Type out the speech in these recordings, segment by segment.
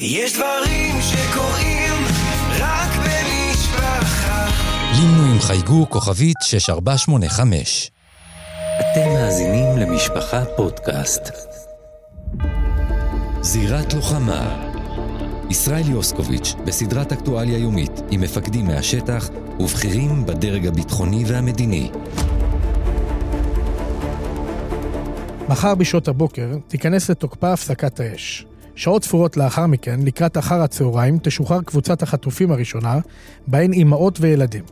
יש דברים שקורים רק במשפחה. לימנו עם חייגו כוכבית 6485. אתם מאזינים למשפחה פודקאסט. זירת לוחמה ישראל יוסקוביץ' בסדרת אקטואליה יומית עם מפקדים מהשטח ובכירים בדרג הביטחוני והמדיני. מחר בשעות הבוקר תיכנס לתוקפה הפסקת האש. שעות ספורות לאחר מכן, לקראת אחר הצהריים, תשוחרר קבוצת החטופים הראשונה, בהן אימהות וילדים.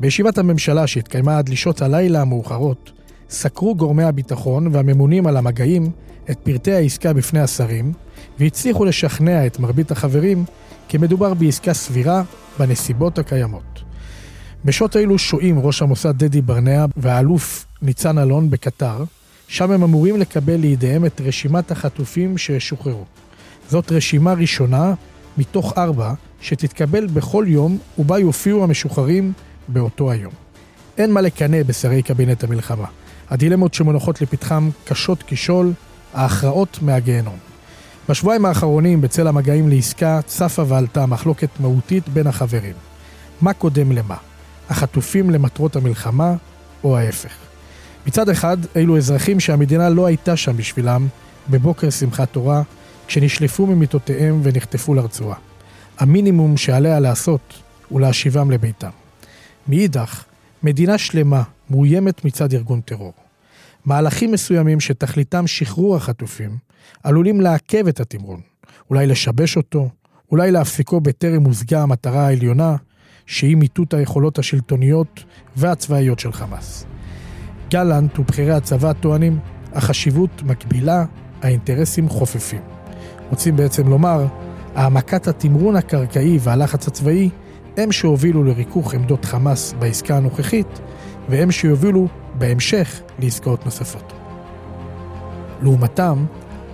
בישיבת הממשלה שהתקיימה עד לשעות הלילה המאוחרות, סקרו גורמי הביטחון והממונים על המגעים את פרטי העסקה בפני השרים, והצליחו לשכנע את מרבית החברים כי מדובר בעסקה סבירה בנסיבות הקיימות. בשעות אלו שוהים ראש המוסד דדי ברנע והאלוף ניצן אלון בקטר, שם הם אמורים לקבל לידיהם את רשימת החטופים שישוחררו. זאת רשימה ראשונה מתוך ארבע שתתקבל בכל יום ובה יופיעו המשוחררים באותו היום. אין מה לקנא בשרי קבינט המלחמה. הדילמות שמונחות לפתחם קשות כשול, ההכרעות מהגיהנום. בשבועיים האחרונים, בצל המגעים לעסקה, צפה ועלתה מחלוקת מהותית בין החברים. מה קודם למה? החטופים למטרות המלחמה, או ההפך? מצד אחד, אלו אזרחים שהמדינה לא הייתה שם בשבילם בבוקר שמחת תורה, כשנשלפו ממיטותיהם ונחטפו לרצועה. המינימום שעליה לעשות הוא להשיבם לביתם. מאידך, מדינה שלמה מאוימת מצד ארגון טרור. מהלכים מסוימים שתכליתם שחרור החטופים עלולים לעכב את התמרון, אולי לשבש אותו, אולי להפסיקו בטרם הושגה המטרה העליונה, שהיא מיטוט היכולות השלטוניות והצבאיות של חמאס. גלנט ובכירי הצבא טוענים, החשיבות מקבילה, האינטרסים חופפים. רוצים בעצם לומר, העמקת התמרון הקרקעי והלחץ הצבאי הם שהובילו לריכוך עמדות חמאס בעסקה הנוכחית, והם שיובילו בהמשך לעסקאות נוספות. לעומתם,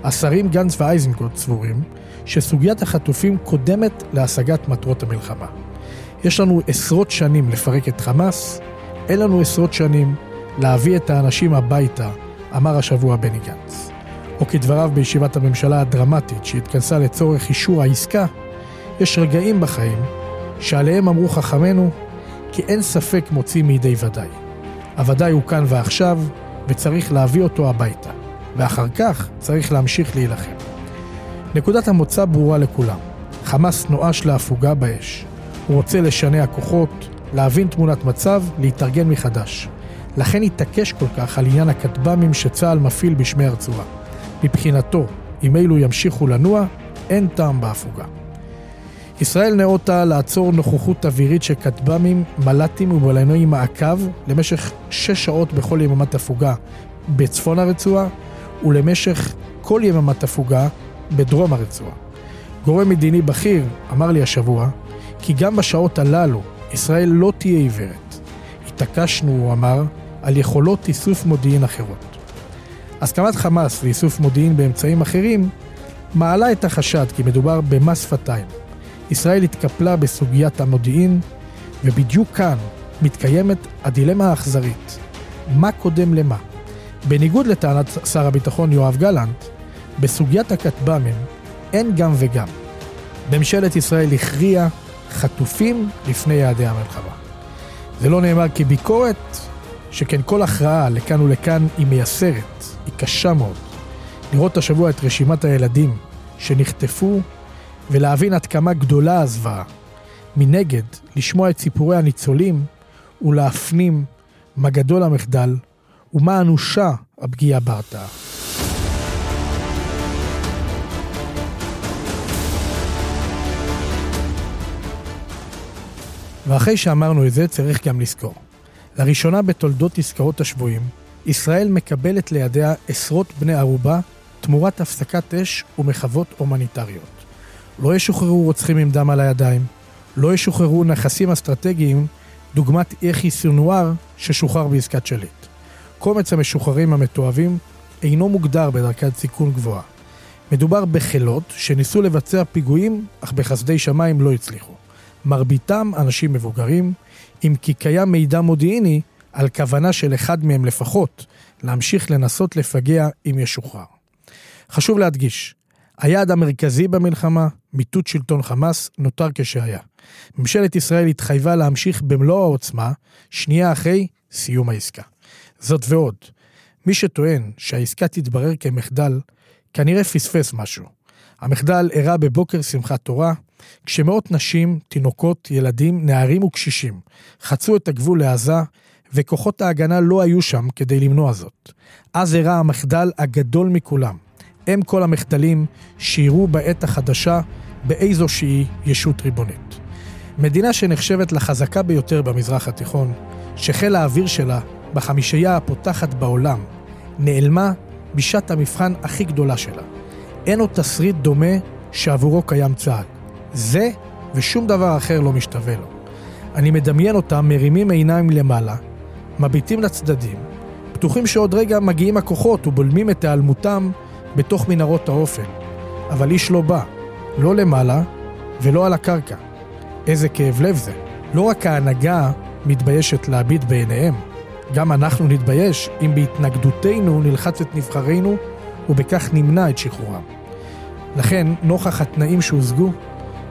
השרים גנץ ואייזנקוט סבורים שסוגיית החטופים קודמת להשגת מטרות המלחמה. יש לנו עשרות שנים לפרק את חמאס, אין לנו עשרות שנים להביא את האנשים הביתה, אמר השבוע בני גנץ. או כדבריו בישיבת הממשלה הדרמטית שהתכנסה לצורך אישור העסקה, יש רגעים בחיים שעליהם אמרו חכמינו כי אין ספק מוציא מידי ודאי. הוודאי הוא כאן ועכשיו, וצריך להביא אותו הביתה. ואחר כך צריך להמשיך להילחם. נקודת המוצא ברורה לכולם. חמאס נואש להפוגה באש. הוא רוצה לשנע כוחות, להבין תמונת מצב, להתארגן מחדש. לכן התעקש כל כך על עניין הכטב"מים שצה"ל מפעיל בשמי הרצועה. מבחינתו, אם אלו ימשיכו לנוע, אין טעם בהפוגה. ישראל נאותה לעצור נוכחות אווירית של כטב"מים, מל"טים ובלנועים מעקב למשך שש שעות בכל יממת הפוגה בצפון הרצועה ולמשך כל יממת הפוגה בדרום הרצועה. גורם מדיני בכיר אמר לי השבוע כי גם בשעות הללו ישראל לא תהיה עיוורת. התעקשנו, הוא אמר, על יכולות איסוף מודיעין אחרות. הסכמת חמאס לאיסוף מודיעין באמצעים אחרים מעלה את החשד כי מדובר במס שפתיים. ישראל התקפלה בסוגיית המודיעין, ובדיוק כאן מתקיימת הדילמה האכזרית. מה קודם למה? בניגוד לטענת שר הביטחון יואב גלנט, בסוגיית הכטב"מים אין גם וגם. ממשלת ישראל הכריעה חטופים לפני יעדי המלחמה. זה לא נאמר כביקורת, שכן כל הכרעה לכאן ולכאן היא מייסרת, קשה מאוד. לראות השבוע את רשימת הילדים שנחטפו ולהבין עד כמה גדולה הזוועה. מנגד, לשמוע את סיפורי הניצולים ולהפנים מה גדול המחדל ומה אנושה הפגיעה בהרתעה. ואחרי שאמרנו את זה, צריך גם לזכור. לראשונה בתולדות עסקאות השבויים, ישראל מקבלת לידיה עשרות בני ערובה תמורת הפסקת אש ומחוות הומניטריות. לא ישוחררו רוצחים עם דם על הידיים, לא ישוחררו נכסים אסטרטגיים דוגמת יחי סינואר ששוחרר בעסקת שליט. קומץ המשוחררים המתועבים אינו מוגדר בדרכת סיכון גבוהה. מדובר בחילות שניסו לבצע פיגועים, אך בחסדי שמיים לא הצליחו. מרביתם אנשים מבוגרים, אם כי קיים מידע מודיעיני על כוונה של אחד מהם לפחות להמשיך לנסות לפגע אם ישוחרר. חשוב להדגיש, היעד המרכזי במלחמה, מיטוט שלטון חמאס, נותר כשהיה. ממשלת ישראל התחייבה להמשיך במלוא העוצמה, שנייה אחרי סיום העסקה. זאת ועוד, מי שטוען שהעסקה תתברר כמחדל, כנראה פספס משהו. המחדל אירע בבוקר שמחת תורה, כשמאות נשים, תינוקות, ילדים, נערים וקשישים חצו את הגבול לעזה, וכוחות ההגנה לא היו שם כדי למנוע זאת. אז אירע המחדל הגדול מכולם. הם כל המחדלים שאירעו בעת החדשה באיזושהי ישות ריבונית. מדינה שנחשבת לחזקה ביותר במזרח התיכון, שחיל האוויר שלה, בחמישייה הפותחת בעולם, נעלמה בשעת המבחן הכי גדולה שלה. אין עוד תסריט דומה שעבורו קיים צה"ל. זה ושום דבר אחר לא משתווה לו. אני מדמיין אותם מרימים עיניים למעלה, מביטים לצדדים, בטוחים שעוד רגע מגיעים הכוחות ובולמים את היעלמותם בתוך מנהרות האופל. אבל איש לא בא, לא למעלה ולא על הקרקע. איזה כאב לב זה. לא רק ההנהגה מתביישת להביט בעיניהם, גם אנחנו נתבייש אם בהתנגדותנו נלחץ את נבחרינו ובכך נמנע את שחרורם. לכן, נוכח התנאים שהושגו,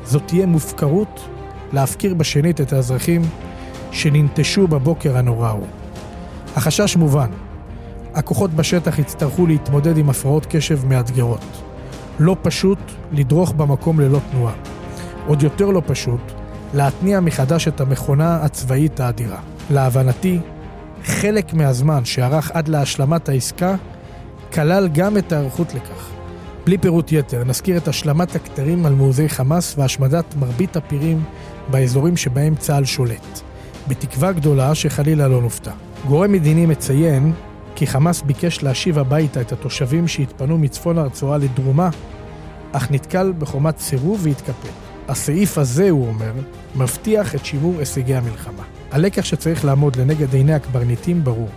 זאת תהיה מופקרות להפקיר בשנית את האזרחים שננטשו בבוקר הנורא ההוא. החשש מובן, הכוחות בשטח יצטרכו להתמודד עם הפרעות קשב מאתגרות. לא פשוט לדרוך במקום ללא תנועה. עוד יותר לא פשוט להתניע מחדש את המכונה הצבאית האדירה. להבנתי, חלק מהזמן שארך עד להשלמת העסקה כלל גם את ההיערכות לכך. בלי פירוט יתר, נזכיר את השלמת הכתרים על מעוזי חמאס והשמדת מרבית הפירים באזורים שבהם צה"ל שולט, בתקווה גדולה שחלילה לא נופתע. גורם מדיני מציין כי חמאס ביקש להשיב הביתה את התושבים שהתפנו מצפון הרצועה לדרומה, אך נתקל בחומת סירוב והתקפל. הסעיף הזה, הוא אומר, מבטיח את שימור הישגי המלחמה. הלקח שצריך לעמוד לנגד עיני הקברניטים ברור.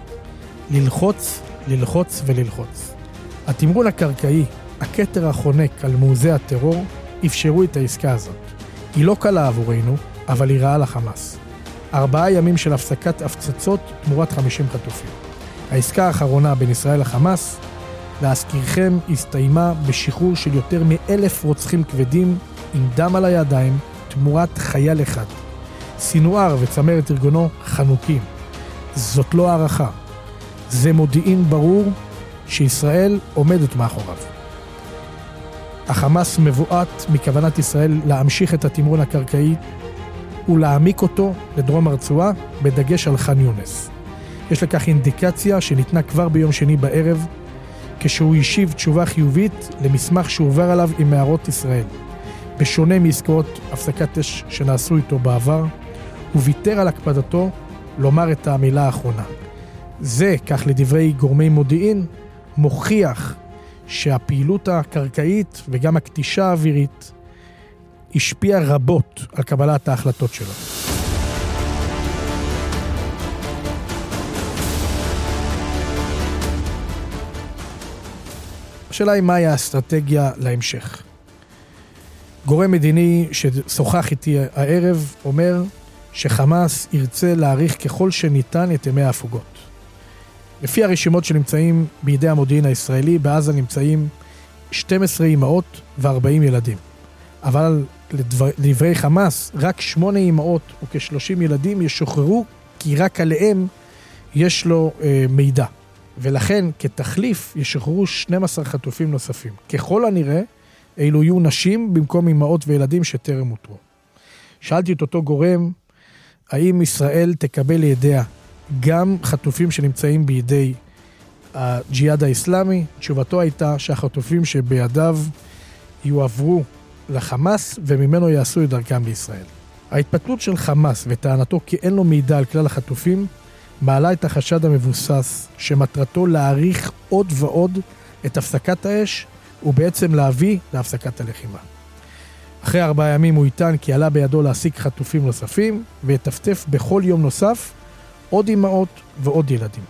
ללחוץ, ללחוץ וללחוץ. התמרון הקרקעי, הכתר החונק על מעוזי הטרור, אפשרו את העסקה הזאת. היא לא קלה עבורנו, אבל היא רעה לחמאס. ארבעה ימים של הפסקת הפצצות תמורת 50 חטופים. העסקה האחרונה בין ישראל לחמאס, להזכירכם, הסתיימה בשחרור של יותר מאלף רוצחים כבדים עם דם על הידיים תמורת חייל אחד. סינואר וצמרת ארגונו חנוקים. זאת לא הערכה. זה מודיעין ברור שישראל עומדת מאחוריו. החמאס מבועת מכוונת ישראל להמשיך את התמרון הקרקעי ולהעמיק אותו לדרום הרצועה, בדגש על ח'אן יונס. יש לכך אינדיקציה שניתנה כבר ביום שני בערב, כשהוא השיב תשובה חיובית למסמך שהועבר עליו עם הערות ישראל. בשונה מעסקאות הפסקת אש שנעשו איתו בעבר, הוא ויתר על הקפדתו לומר את המילה האחרונה. זה, כך לדברי גורמי מודיעין, מוכיח שהפעילות הקרקעית וגם הכתישה האווירית השפיעה רבות על קבלת ההחלטות שלו. השאלה היא מהי האסטרטגיה להמשך. גורם מדיני ששוחח איתי הערב אומר שחמאס ירצה להאריך ככל שניתן את ימי ההפוגות. לפי הרשימות שנמצאים בידי המודיעין הישראלי, בעזה נמצאים 12 אימהות ו-40 ילדים. אבל לדברי חמאס, רק 8 אימהות וכ-30 ילדים ישוחררו, כי רק עליהם יש לו אה, מידע. ולכן, כתחליף, ישוחררו 12 חטופים נוספים. ככל הנראה, אלו יהיו נשים במקום אימהות וילדים שטרם אותרו. שאלתי את אותו גורם, האם ישראל תקבל לידיה גם חטופים שנמצאים בידי הג'יהאד האיסלאמי? תשובתו הייתה שהחטופים שבידיו יועברו לחמאס וממנו יעשו את דרכם לישראל. ההתפתלות של חמאס וטענתו כי אין לו מידע על כלל החטופים מעלה את החשד המבוסס שמטרתו להאריך עוד ועוד את הפסקת האש ובעצם להביא להפסקת הלחימה. אחרי ארבעה ימים הוא יטען כי עלה בידו להשיג חטופים נוספים, ויטפטף בכל יום נוסף עוד אמהות ועוד ילדים.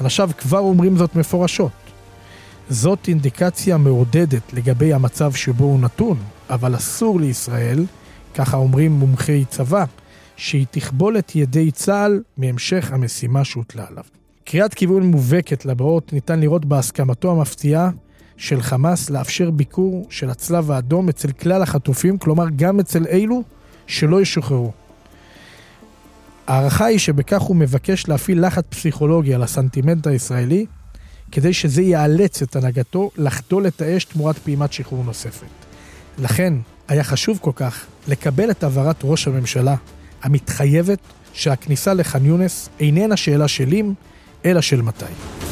אנשיו כבר אומרים זאת מפורשות. זאת אינדיקציה מעודדת לגבי המצב שבו הוא נתון, אבל אסור לישראל, ככה אומרים מומחי צבא, שהיא תכבול את ידי צה"ל מהמשך המשימה שהוטלה עליו. קריאת כיוון מובהקת לבאות ניתן לראות בהסכמתו המפתיעה של חמאס לאפשר ביקור של הצלב האדום אצל כלל החטופים, כלומר גם אצל אלו שלא ישוחררו. ההערכה היא שבכך הוא מבקש להפעיל לחץ פסיכולוגי על הסנטימנט הישראלי, כדי שזה יאלץ את הנהגתו לחדול את האש תמורת פעימת שחרור נוספת. לכן היה חשוב כל כך לקבל את הבהרת ראש הממשלה המתחייבת שהכניסה לח'אן יונס איננה שאלה של אם, אלא של מתי.